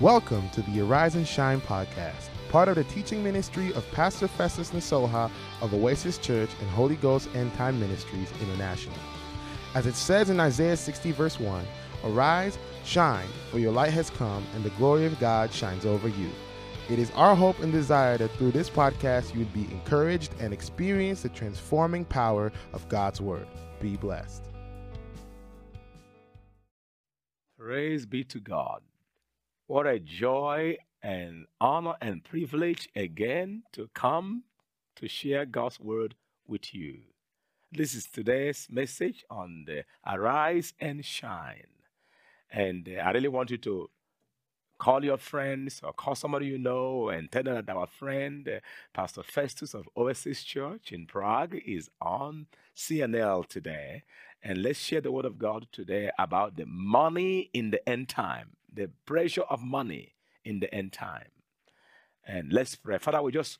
Welcome to the Arise and Shine podcast, part of the teaching ministry of Pastor Festus Nasoha of Oasis Church and Holy Ghost End Time Ministries International. As it says in Isaiah 60, verse 1, Arise, shine, for your light has come, and the glory of God shines over you. It is our hope and desire that through this podcast you would be encouraged and experience the transforming power of God's Word. Be blessed. Praise be to God. What a joy and honor and privilege again to come to share God's word with you. This is today's message on the Arise and Shine. And uh, I really want you to call your friends or call somebody you know and tell them that our friend, uh, Pastor Festus of Oasis Church in Prague, is on CNL today. And let's share the word of God today about the money in the end time the pressure of money in the end time. And let's pray. Father, we just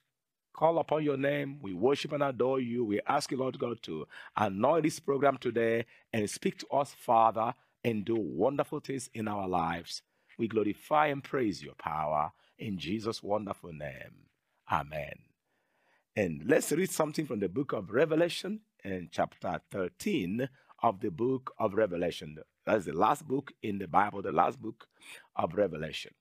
call upon your name. We worship and adore you. We ask you, Lord God, to anoint this program today and speak to us, Father, and do wonderful things in our lives. We glorify and praise your power in Jesus' wonderful name. Amen. And let's read something from the book of Revelation in chapter 13 of the book of Revelation. That's the last book in the Bible, the last book of Revelation.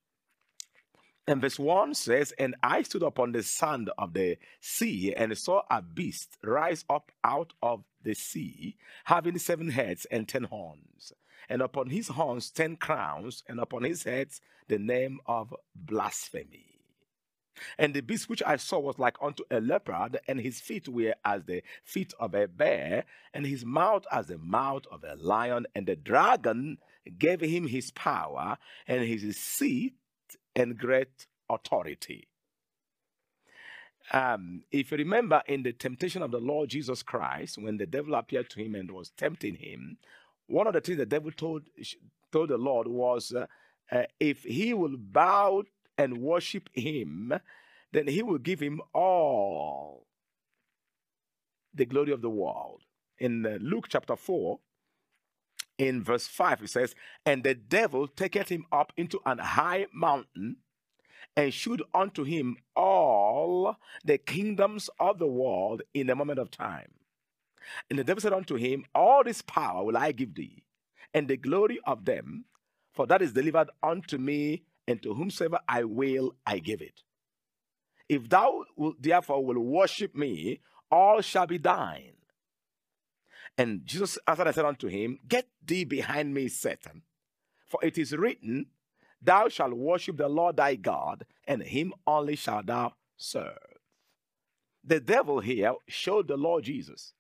And verse 1 says, And I stood upon the sand of the sea and saw a beast rise up out of the sea, having seven heads and ten horns, and upon his horns ten crowns, and upon his heads the name of blasphemy. And the beast which I saw was like unto a leopard, and his feet were as the feet of a bear, and his mouth as the mouth of a lion. And the dragon gave him his power and his seat and great authority. Um, if you remember in the temptation of the Lord Jesus Christ, when the devil appeared to him and was tempting him, one of the things the devil told, told the Lord was uh, uh, if he will bow and worship him, then he will give him all the glory of the world. In uh, Luke chapter 4, in verse 5, it says, And the devil taketh him up into an high mountain and shewed unto him all the kingdoms of the world in a moment of time. And the devil said unto him, All this power will I give thee, and the glory of them, for that is delivered unto me and to whomsoever I will, I give it. If thou will, therefore will worship me, all shall be thine. And Jesus answered and said unto him, Get thee behind me, Satan, for it is written, Thou shalt worship the Lord thy God, and him only shalt thou serve. The devil here showed the Lord Jesus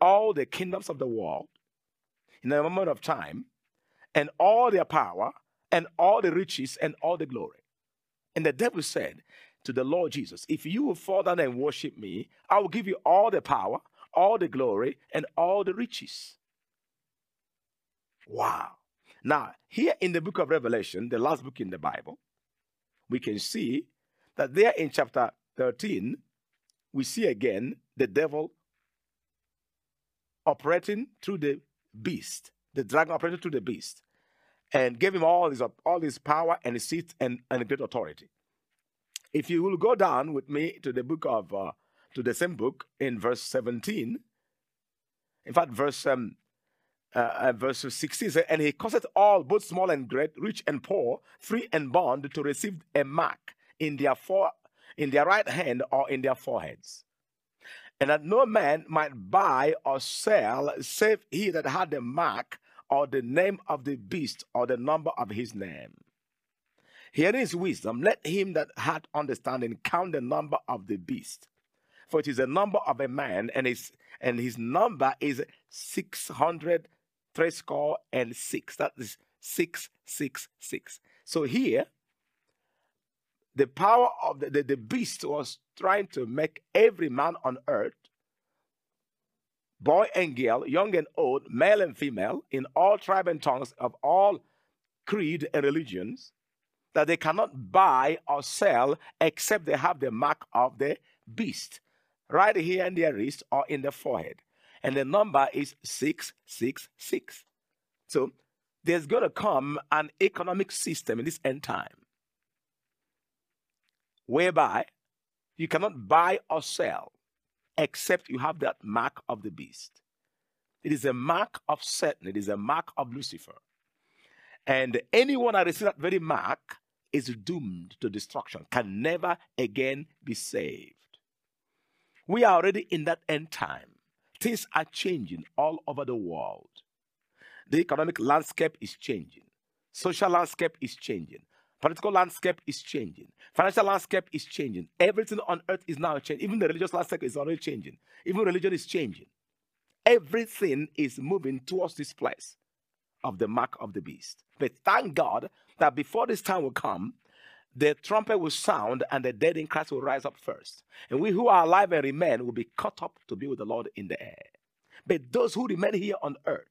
all the kingdoms of the world in a moment of time and all their power and all the riches and all the glory. And the devil said to the Lord Jesus, If you will fall down and worship me, I will give you all the power, all the glory, and all the riches. Wow. Now, here in the book of Revelation, the last book in the Bible, we can see that there in chapter 13, we see again the devil operating through the beast, the dragon operating through the beast and gave him all his, all his power and his seat and, and great authority. If you will go down with me to the book of, uh, to the same book in verse 17, in fact, verse um, uh, uh, verse 16 says, And he caused all, both small and great, rich and poor, free and bond, to receive a mark in their, fore, in their right hand or in their foreheads. And that no man might buy or sell save he that had the mark or the name of the beast or the number of his name. Hearing his wisdom, let him that hath understanding count the number of the beast. For it is the number of a man, and his and his number is six hundred threescore and six. That is six six six. So here, the power of the, the, the beast was trying to make every man on earth boy and girl, young and old, male and female, in all tribe and tongues of all creed and religions, that they cannot buy or sell except they have the mark of the beast right here in their wrist or in the forehead. And the number is 666. So there's going to come an economic system in this end time whereby you cannot buy or sell except you have that mark of the beast. It is a mark of Satan, it is a mark of Lucifer. And anyone that receives that very mark is doomed to destruction, can never again be saved. We are already in that end time. Things are changing all over the world. The economic landscape is changing, social landscape is changing, political landscape is changing, financial landscape is changing. Everything on earth is now changing. Even the religious landscape is already changing. Even religion is changing. Everything is moving towards this place of the mark of the beast. But thank God that before this time will come, the trumpet will sound and the dead in Christ will rise up first. And we who are alive and remain will be caught up to be with the Lord in the air. But those who remain here on earth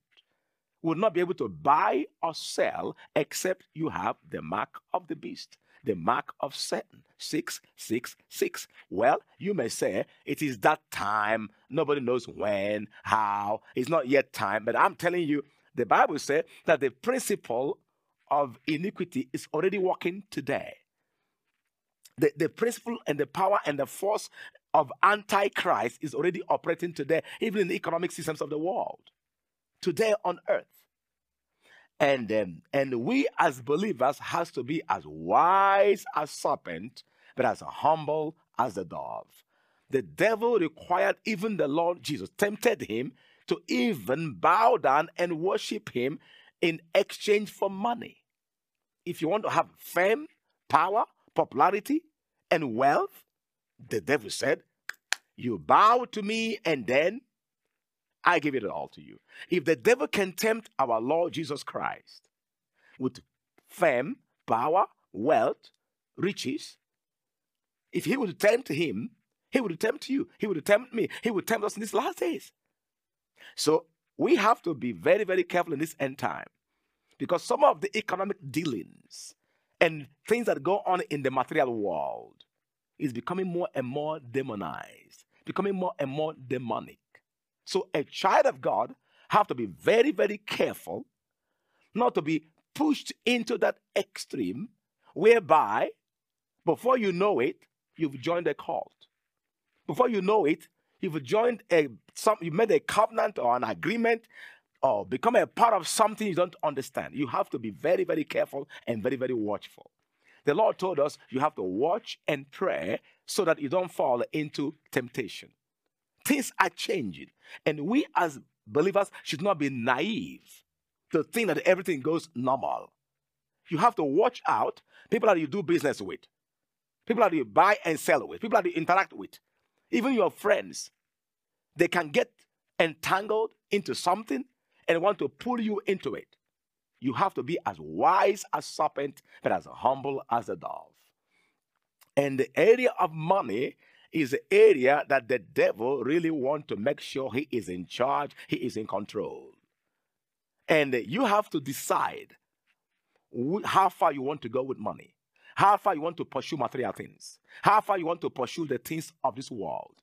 will not be able to buy or sell except you have the mark of the beast, the mark of Satan. 666. Well, you may say it is that time. Nobody knows when, how. It's not yet time. But I'm telling you, the Bible says that the principle of iniquity is already working today. The, the principle and the power and the force of antichrist is already operating today, even in the economic systems of the world, today on earth. And um, and we as believers has to be as wise as serpent, but as humble as the dove. The devil required even the Lord Jesus, tempted him to even bow down and worship him in exchange for money. If you want to have fame, power, popularity, and wealth, the devil said, You bow to me and then I give it all to you. If the devil can tempt our Lord Jesus Christ with fame, power, wealth, riches, if he would tempt him, he would tempt you. He would tempt me. He would tempt us in these last days. So we have to be very, very careful in this end time because some of the economic dealings and things that go on in the material world is becoming more and more demonized, becoming more and more demonic. So a child of God have to be very, very careful not to be pushed into that extreme whereby before you know it, you've joined a cult. Before you know it, you've joined a some you made a covenant or an agreement or become a part of something you don't understand. You have to be very, very careful and very, very watchful. The Lord told us you have to watch and pray so that you don't fall into temptation. Things are changing, and we as believers should not be naive to think that everything goes normal. You have to watch out people that you do business with, people that you buy and sell with, people that you interact with, even your friends. They can get entangled into something and want to pull you into it. You have to be as wise as a serpent, but as humble as a dove. And the area of money is the area that the devil really wants to make sure he is in charge, he is in control. And you have to decide how far you want to go with money, how far you want to pursue material things, how far you want to pursue the things of this world.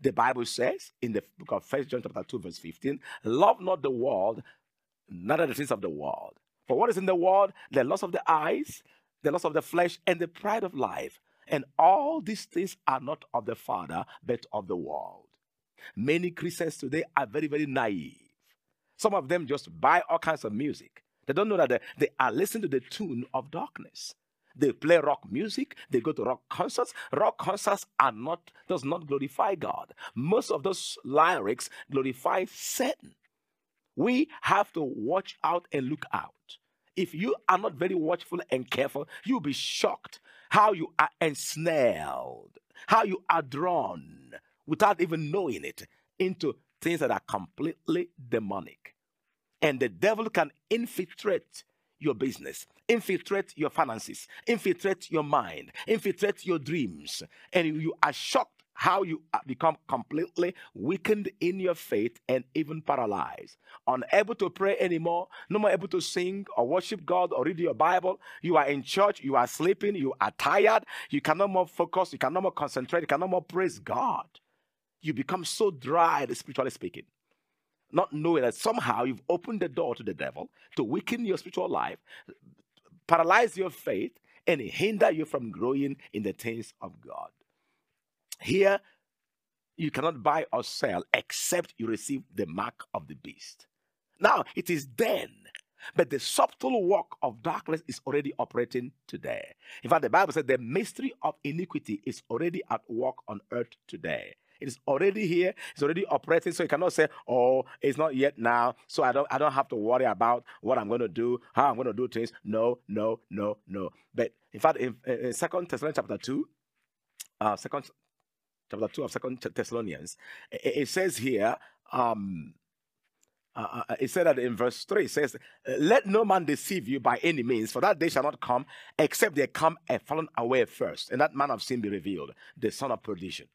The Bible says in the book of First John chapter 2, verse 15, love not the world, neither the things of the world. For what is in the world? The loss of the eyes, the loss of the flesh, and the pride of life. And all these things are not of the Father, but of the world. Many Christians today are very, very naive. Some of them just buy all kinds of music. They don't know that they, they are listening to the tune of darkness. They play rock music, they go to rock concerts. Rock concerts are not does not glorify God. Most of those lyrics glorify Satan. We have to watch out and look out. If you are not very watchful and careful, you'll be shocked how you are ensnared, how you are drawn without even knowing it into things that are completely demonic. And the devil can infiltrate your business, infiltrate your finances, infiltrate your mind, infiltrate your dreams, and you are shocked how you uh, become completely weakened in your faith and even paralyzed, unable to pray anymore, no more able to sing or worship God or read your Bible. You are in church, you are sleeping, you are tired, you cannot more focus, you cannot more concentrate, you cannot more praise God. You become so dry, spiritually speaking. not knowing that somehow you've opened the door to the devil to weaken your spiritual life, paralyze your faith, and hinder you from growing in the things of God. Here, you cannot buy or sell except you receive the mark of the beast. Now, it is then but the subtle work of darkness is already operating today. In fact, the Bible said the mystery of iniquity is already at work on earth today. It is already here. It's already operating. So you cannot say, "Oh, it's not yet now." So I don't. I don't have to worry about what I'm going to do, how I'm going to do things. No, no, no, no. But in fact, in, in Second Thessalonians chapter two, uh, Second chapter two of Second Thessalonians, it, says here. Um, uh, uh, it said that in verse 3 it says let no man deceive you by any means for that day shall not come except they come and fallen away first and that man of sin be revealed the son of perdition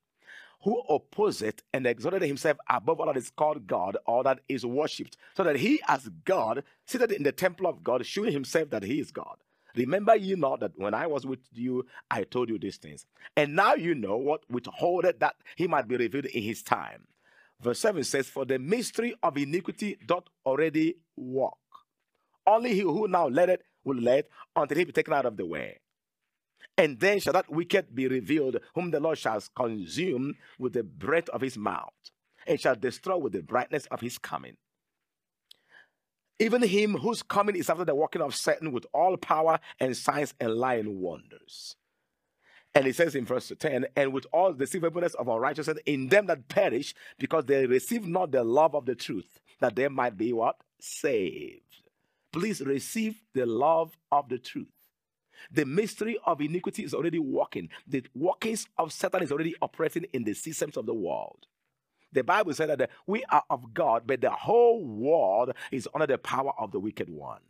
who opposeth and exalted himself above all that is called God or that is worshipped, so that he, as God, seated in the temple of God, showing himself that he is God. Remember ye not that when I was with you, I told you these things. And now you know what withholdeth that he might be revealed in his time. Verse 7 says, For the mystery of iniquity doth already walk. Only he who now let it will let until he be taken out of the way. And then shall that wicked be revealed, whom the Lord shall consume with the breath of his mouth, and shall destroy with the brightness of his coming. Even him whose coming is after the working of Satan with all power and signs and lying wonders. And it says in verse 10, and with all the deceivableness of unrighteousness in them that perish, because they receive not the love of the truth, that they might be what? Saved. Please receive the love of the truth. The mystery of iniquity is already working. The workings of Satan is already operating in the systems of the world. The Bible said that we are of God, but the whole world is under the power of the wicked one.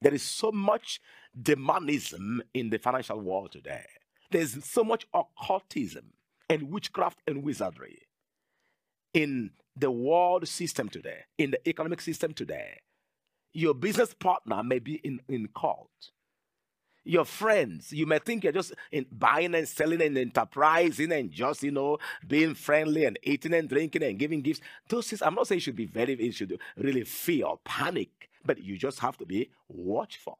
There is so much demonism in the financial world today. There's so much occultism and witchcraft and wizardry in the world system today, in the economic system today. Your business partner may be in, in cult your friends. You may think you're just in buying and selling and enterprising and just, you know, being friendly and eating and drinking and giving gifts. Those things, I'm not saying you should be very, you should really fear or panic, but you just have to be watchful.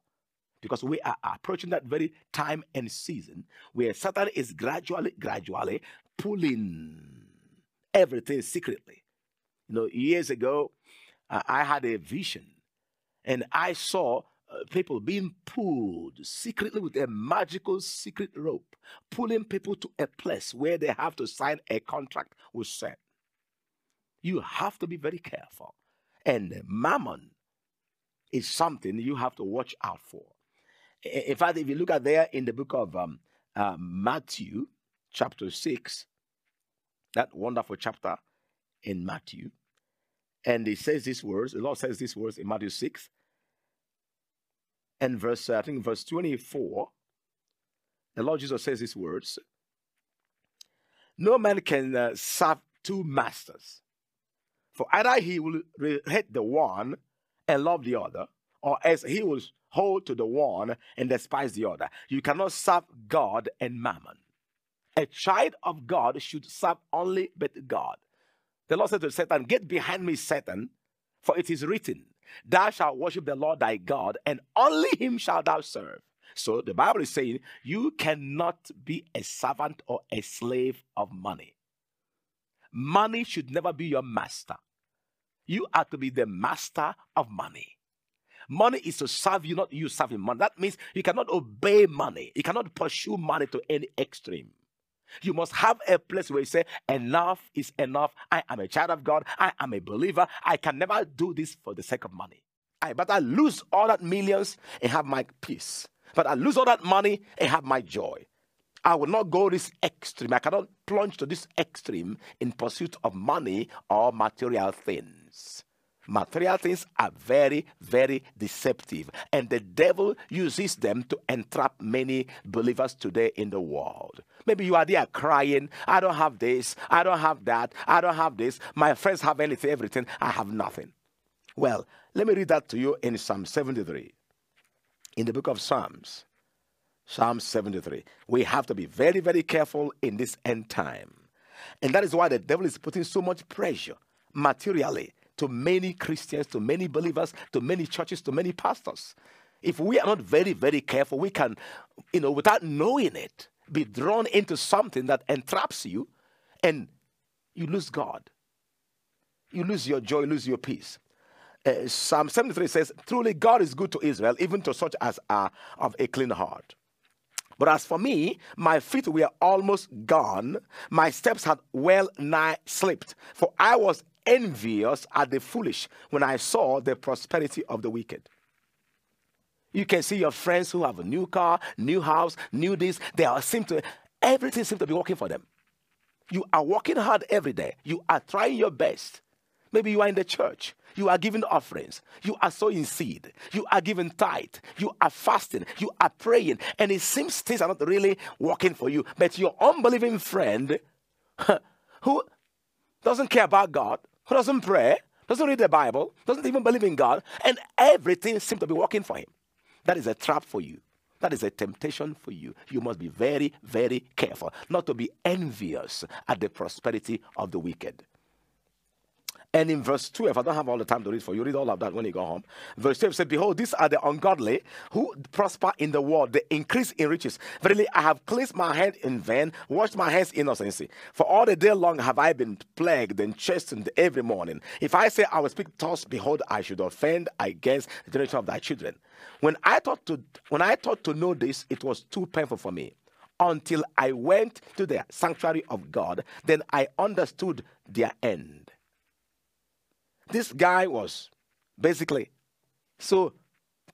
Because we are approaching that very time and season where Satan is gradually, gradually pulling everything secretly. You know, years ago, uh, I had a vision and I saw people being pulled secretly with a magical secret rope, pulling people to a place where they have to sign a contract with Satan. You have to be very careful. And mammon is something you have to watch out for. In fact, if you look at there in the book of um, uh, Matthew, chapter 6, that wonderful chapter in Matthew, and it says these words, the Lord says these words in Matthew 6 and verse, I think verse 24, the Lord Jesus says these words No man can uh, serve two masters, for either he will hate the one and love the other, or else he will hold to the one and despise the other. You cannot serve God and mammon. A child of God should serve only but God. The Lord said to Satan, Get behind me, Satan, for it is written, Thou shalt worship the Lord thy God, and only him shalt thou serve. So the Bible is saying you cannot be a servant or a slave of money. Money should never be your master. You are to be the master of money. Money is to serve you, not you serving money. That means you cannot obey money. You cannot pursue money to any extreme. You must have a place where you say, Enough is enough. I am a child of God. I am a believer. I can never do this for the sake of money. I I lose all that millions and have my peace. But I lose all that money and have my joy. I will not go this extreme. I cannot plunge to this extreme in pursuit of money or material things. Material things are very, very deceptive, and the devil uses them to entrap many believers today in the world. Maybe you are there crying, I don't have this, I don't have that, I don't have this. My friends have anything, everything, I have nothing. Well, let me read that to you in Psalm 73. In the book of Psalms, Psalm 73. We have to be very, very careful in this end time. And that is why the devil is putting so much pressure materially to many Christians, to many believers, to many churches, to many pastors. If we are not very, very careful, we can, you know, without knowing it, be drawn into something that entraps you and you lose God. You lose your joy, lose your peace. Uh, Psalm 73 says, Truly God is good to Israel, even to such as are of a clean heart. But as for me, my feet were almost gone, my steps had well nigh slipped, for I was envious at the foolish when I saw the prosperity of the wicked. You can see your friends who have a new car, new house, new this. They are seem to everything seems to be working for them. You are working hard every day. You are trying your best. Maybe you are in the church. You are giving offerings. You are sowing seed. You are giving tithe. You are fasting. You are praying. And it seems things are not really working for you. But your unbelieving friend who doesn't care about God, who doesn't pray, doesn't read the Bible, doesn't even believe in God, and everything seems to be working for him. That is a trap for you. That is a temptation for you. You must be very, very careful not to be envious at the prosperity of the wicked. And in verse 12, I don't have all the time to read for you, read all of that when you go home. Verse 12 said, Behold, these are the ungodly who prosper in the world, they increase in riches. Verily, I have cleansed my hand in vain, washed my hands in innocency. For all the day long have I been plagued and chastened every morning. If I say I will speak thus, behold, I should offend against the generation of thy children. When I thought to when I thought to know this, it was too painful for me. Until I went to the sanctuary of God, then I understood their end. This guy was basically so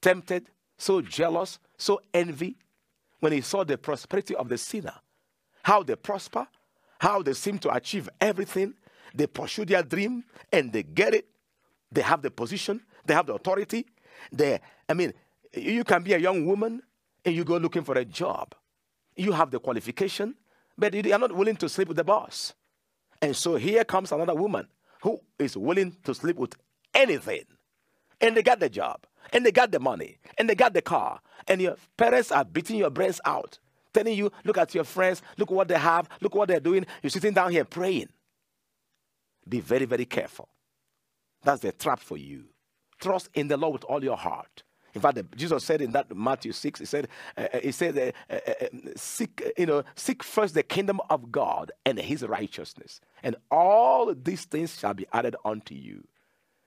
tempted, so jealous, so envy when he saw the prosperity of the sinner. How they prosper, how they seem to achieve everything. They pursue their dream and they get it. They have the position, they have the authority. They, I mean, you can be a young woman and you go looking for a job. You have the qualification, but you are not willing to sleep with the boss. And so here comes another woman who is willing to sleep with anything. And they got the job, and they got the money, and they got the car, and your parents are beating your brains out, telling you, look at your friends, look what they have, look what they're doing. You're sitting down here praying. Be very, very careful. That's the trap for you. Trust in the Lord with all your heart. In fact, Jesus said in that Matthew 6, he said, uh, uh he said, uh, uh, uh, seek, you know, seek first the kingdom of God and his righteousness, and all these things shall be added unto you.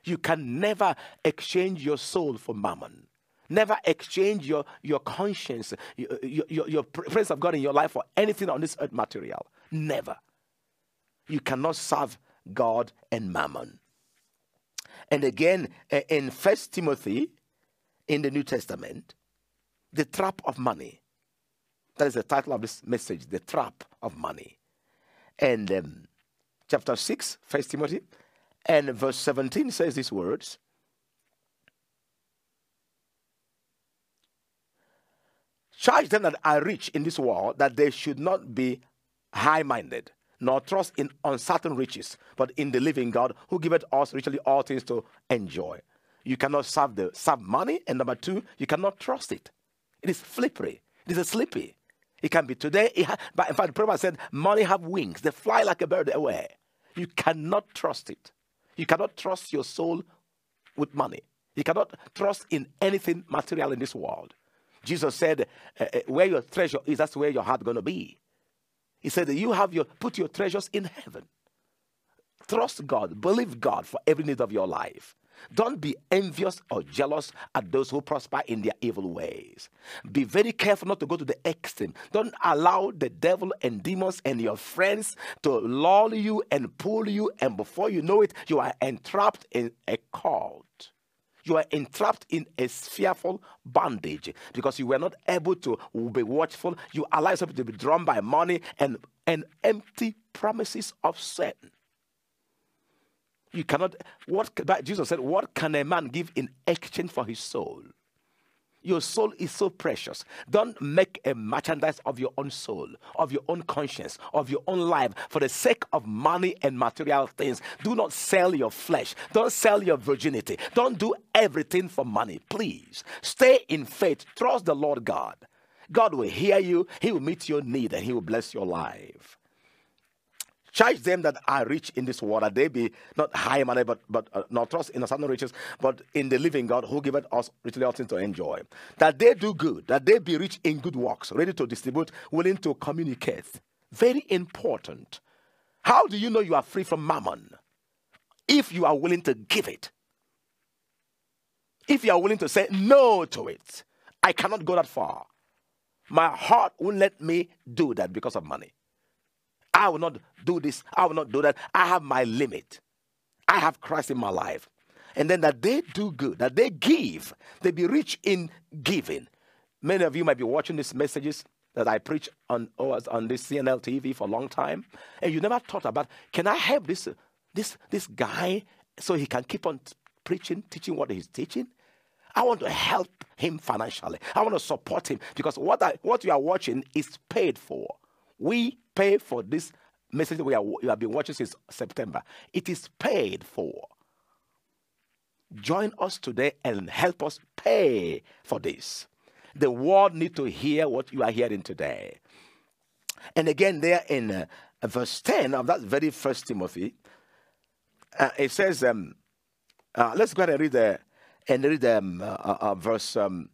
You can never exchange your soul for mammon. Never exchange your, your conscience, your, your, your presence of God in your life for anything on this earth material. Never. You cannot serve God and mammon. And again, in First Timothy in the New Testament, the trap of money. That is the title of this message, the trap of money. And um, chapter 6, 1 Timothy, and verse 17 says these words Charge them that are rich in this world that they should not be high minded, nor trust in uncertain riches, but in the living God who giveth us richly all things to enjoy you cannot serve the serve money, and number two, you cannot trust it. It is slippery. It is slippery. It can be today. Ha- but in fact, the prophet said, "Money have wings; they fly like a bird away." You cannot trust it. You cannot trust your soul with money. You cannot trust in anything material in this world. Jesus said, uh, "Where your treasure is, that's where your heart going to be." He said, "You have your put your treasures in heaven." Trust God, believe God for every need of your life. Don't be envious or jealous at those who prosper in their evil ways. Be very careful not to go to the extreme. Don't allow the devil and demons and your friends to lull you and pull you, and before you know it, you are entrapped in a cult. You are entrapped in a fearful bondage because you were not able to be watchful. You allow yourself to be drawn by money and, and empty promises of sin. You cannot, what Jesus said, what can a man give in exchange for his soul? Your soul is so precious. Don't make a merchandise of your own soul, of your own conscience, of your own life for the sake of money and material things. Do not sell your flesh. Don't sell your virginity. Don't do everything for money. Please stay in faith. Trust the Lord God. God will hear you, He will meet your need, and He will bless your life. Charge them that are rich in this world, that they be not high money, but but uh, not trust in a certain riches, but in the living God who giveth us richly all things to enjoy. That they do good, that they be rich in good works, ready to distribute, willing to communicate. Very important. How do you know you are free from mammon? If you are willing to give it. If you are willing to say no to it, I cannot go that far. My heart won't let me do that because of money. I will not do this. I will not do that. I have my limit. I have Christ in my life. And then that they do good, that they give, they be rich in giving. Many of you might be watching these messages that I preach on on this CNL TV for a long time, and you never thought about can I help this this this guy so he can keep on preaching, teaching what he's teaching? I want to help him financially. I want to support him because what I, what you are watching is paid for. We pay for this message we, are, we have been watching since September. It is paid for. Join us today and help us pay for this. The world need to hear what you are hearing today. And again, there in uh, verse 10 of that very first Timothy, uh, it says, um, uh, let's go ahead and read the and read um, uh, uh, uh verse um,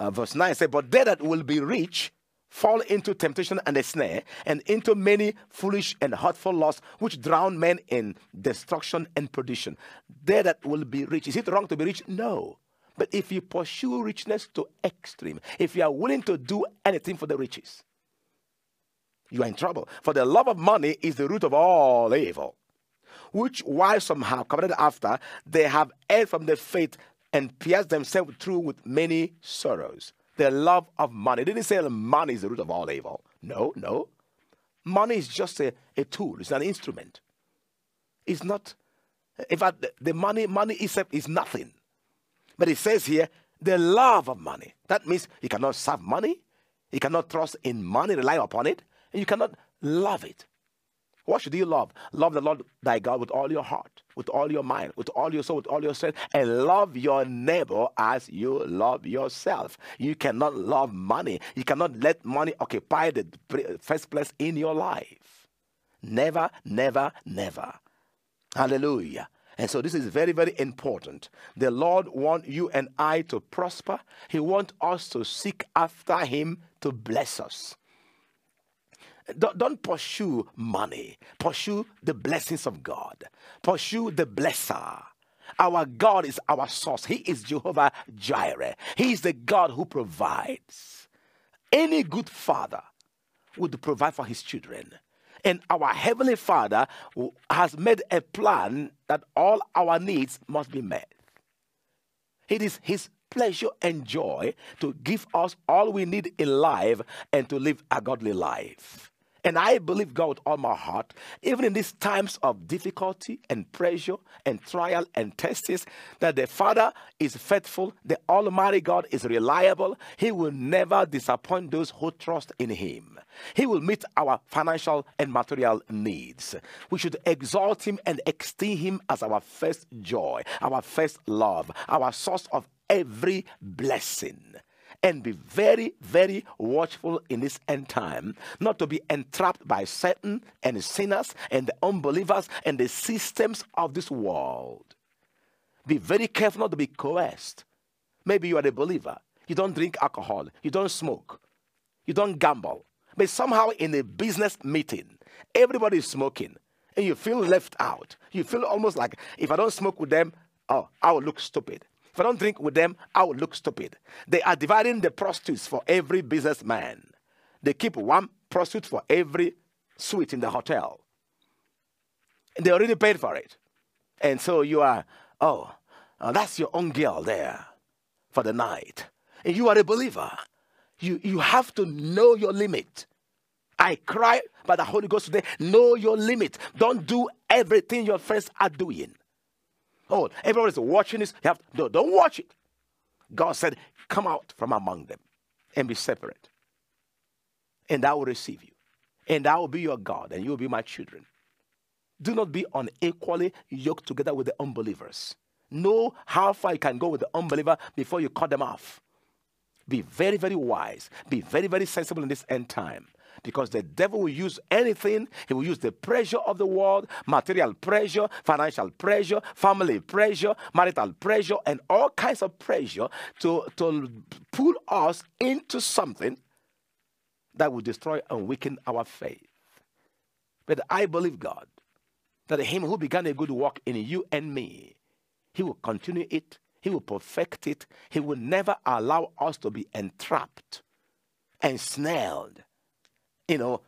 verse 9. Say, but they that will be rich fall into temptation and a snare, and into many foolish and hurtful lusts, which drown men in destruction and perdition. They that will be rich. Is it wrong to be rich? No. But if you pursue richness to extreme, if you are willing to do anything for the riches, you are in trouble. For the love of money is the root of all evil. Which while some have coveted after, they have erred from the faith and pierced themselves through with many sorrows the love of money. It didn't say money is the root of all evil. No, no. Money is just a, a tool, it's an instrument. It's not, in fact, the money, money itself is nothing. But it says here, the love of money. That means you cannot serve money, you cannot trust in money, rely upon it, and you cannot love it. What should you love? Love the Lord thy God with all your heart, with all your mind, with all your soul, with all your strength, and love your neighbor as you love yourself. You cannot love money. You cannot let money occupy the first place in your life. Never, never, never. Hallelujah. And so this is very, very important. The Lord wants you and I to prosper. He wants us to seek after Him to bless us. Don't, don't pursue money. Pursue the blessings of God. Pursue the blesser. Our God is our source. He is Jehovah Jireh. He is the God who provides. Any good father would provide for his children. And our Heavenly Father has made a plan that all our needs must be met. It is His pleasure and joy to give us all we need in life and to live a godly life. And I believe God with all my heart, even in these times of difficulty and pressure and trial and tests, that the Father is faithful, the Almighty God is reliable. He will never disappoint those who trust in Him. He will meet our financial and material needs. We should exalt Him and esteem Him as our first joy, our first love, our source of every blessing and be very, very watchful in this end time, not to be entrapped by Satan and sinners and the unbelievers and the systems of this world. Be very careful not to be coerced. Maybe you are a believer. You don't drink alcohol. You don't smoke. You don't gamble. But somehow in a business meeting, everybody is smoking and you feel left out. You feel almost like if I don't smoke with them, oh, I will look stupid. If I don't drink with them, I will look stupid. They are dividing the prostitutes for every businessman. They keep one prostitute for every suite in the hotel. And they already paid for it. And so you are, oh, uh, that's your own girl there for the night. And you are a believer. You, you have to know your limit. I cry by the Holy Ghost today. Know your limit. Don't do everything your friends are doing. Oh, everybody's watching this. You have no, don't watch it. God said, Come out from among them and be separate. And I will receive you. And I will be your God, and you will be my children. Do not be unequally yoked together with the unbelievers. Know how far you can go with the unbeliever before you cut them off. Be very, very wise. Be very, very sensible in this end time. Because the devil will use anything. He will use the pressure of the world, material pressure, financial pressure, family pressure, marital pressure, and all kinds of pressure to, to pull us into something that will destroy and weaken our faith. But I believe God that him who began a good work in you and me, he will continue it, he will perfect it, he will never allow us to be entrapped, ensnared, you know,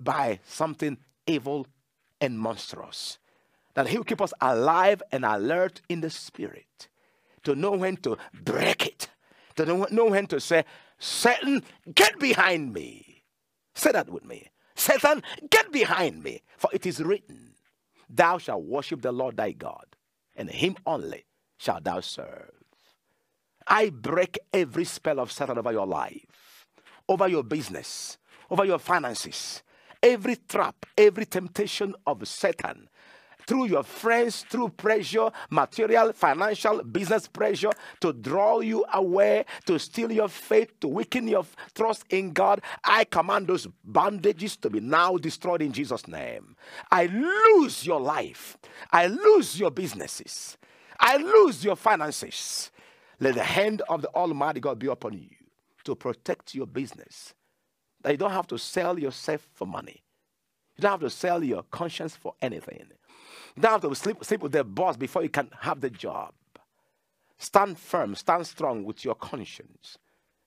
by something evil and monstrous. That he will keep us alive and alert in the spirit to know when to break it, to know when to say, Satan, get behind me. Say that with me. Satan, get behind me. For it is written, Thou shalt worship the Lord thy God, and him only shalt thou serve. I break every spell of Satan over your life, over your business, over your finances, every trap, every temptation of Satan through your friends, through pressure, material, financial, business pressure, to draw you away, to steal your faith, to weaken your trust in God. I command those bandages to be now destroyed in Jesus' name. I lose your life. I lose your businesses. I lose your finances. Let the hand of the Almighty God be upon you to protect your business. That you don't have to sell yourself for money. You don't have to sell your conscience for anything. You don't have to sleep, sleep with the boss before you can have the job. Stand firm, stand strong with your conscience.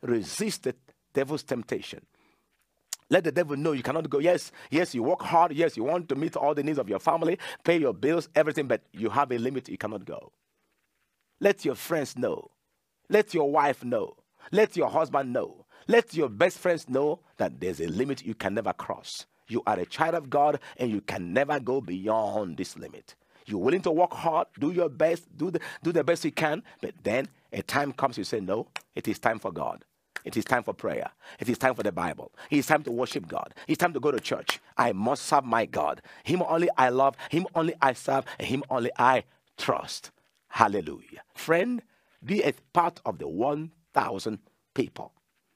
Resist the devil's temptation. Let the devil know you cannot go. Yes, yes, you work hard. Yes, you want to meet all the needs of your family, pay your bills, everything, but you have a limit. You cannot go. Let your friends know. Let your wife know. Let your husband know. Let your best friends know that there's a limit you can never cross. You are a child of God and you can never go beyond this limit. You're willing to work hard, do your best, do the, do the best you can, but then a time comes you say, No, it is time for God. It is time for prayer. It is time for the Bible. It is time to worship God. It's time to go to church. I must serve my God. Him only I love, Him only I serve, and Him only I trust. Hallelujah. Friend, be a part of the 1,000 people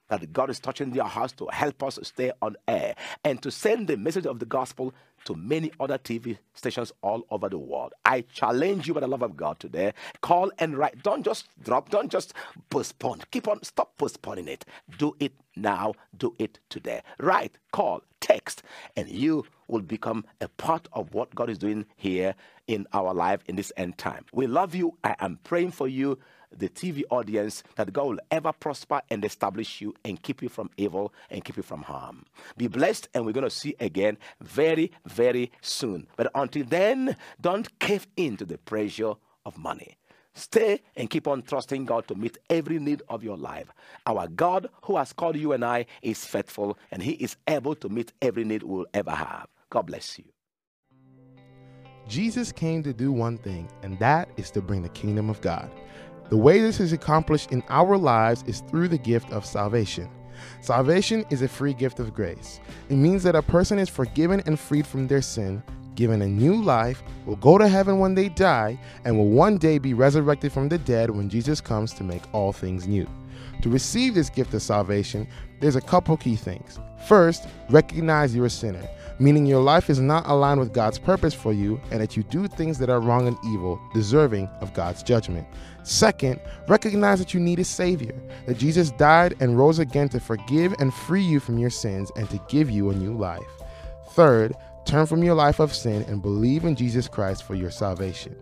that God is touching their hearts to help us stay on air and to send the message of the gospel to many other TV stations all over the world. I challenge you by the love of God today. Call and write. Don't just drop, don't just postpone. Keep on, stop postponing it. Do it now, do it today. Write, call, text, and you will become a part of what God is doing here in our life in this end time. We love you. I am praying for you the TV audience that God will ever prosper and establish you and keep you from evil and keep you from harm. Be blessed, and we're going to see again very, very soon. But until then, don't cave into the pressure of money. Stay and keep on trusting God to meet every need of your life. Our God, who has called you and I, is faithful and He is able to meet every need we'll ever have. God bless you. Jesus came to do one thing, and that is to bring the kingdom of God. The way this is accomplished in our lives is through the gift of salvation. Salvation is a free gift of grace. It means that a person is forgiven and freed from their sin, given a new life, will go to heaven when they die, and will one day be resurrected from the dead when Jesus comes to make all things new. To receive this gift of salvation, there's a couple key things. First, recognize you're a sinner, meaning your life is not aligned with God's purpose for you and that you do things that are wrong and evil, deserving of God's judgment. Second, recognize that you need a Savior, that Jesus died and rose again to forgive and free you from your sins and to give you a new life. Third, turn from your life of sin and believe in Jesus Christ for your salvation.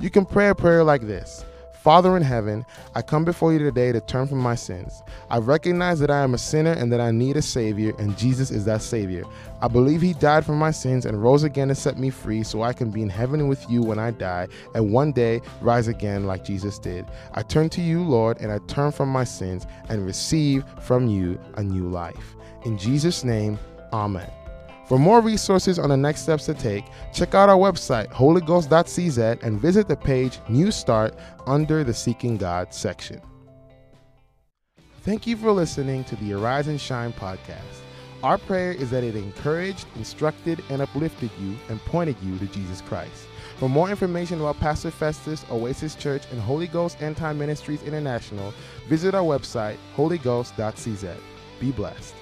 You can pray a prayer like this Father in heaven, I come before you today to turn from my sins. I recognize that I am a sinner and that I need a Savior, and Jesus is that Savior. I believe He died for my sins and rose again to set me free so I can be in heaven with you when I die and one day rise again like Jesus did. I turn to you, Lord, and I turn from my sins and receive from you a new life. In Jesus' name, Amen. For more resources on the next steps to take, check out our website, holyghost.cz, and visit the page New Start under the Seeking God section. Thank you for listening to the Arise and Shine podcast. Our prayer is that it encouraged, instructed, and uplifted you and pointed you to Jesus Christ. For more information about Pastor Festus, Oasis Church, and Holy Ghost End Time Ministries International, visit our website, holyghost.cz. Be blessed.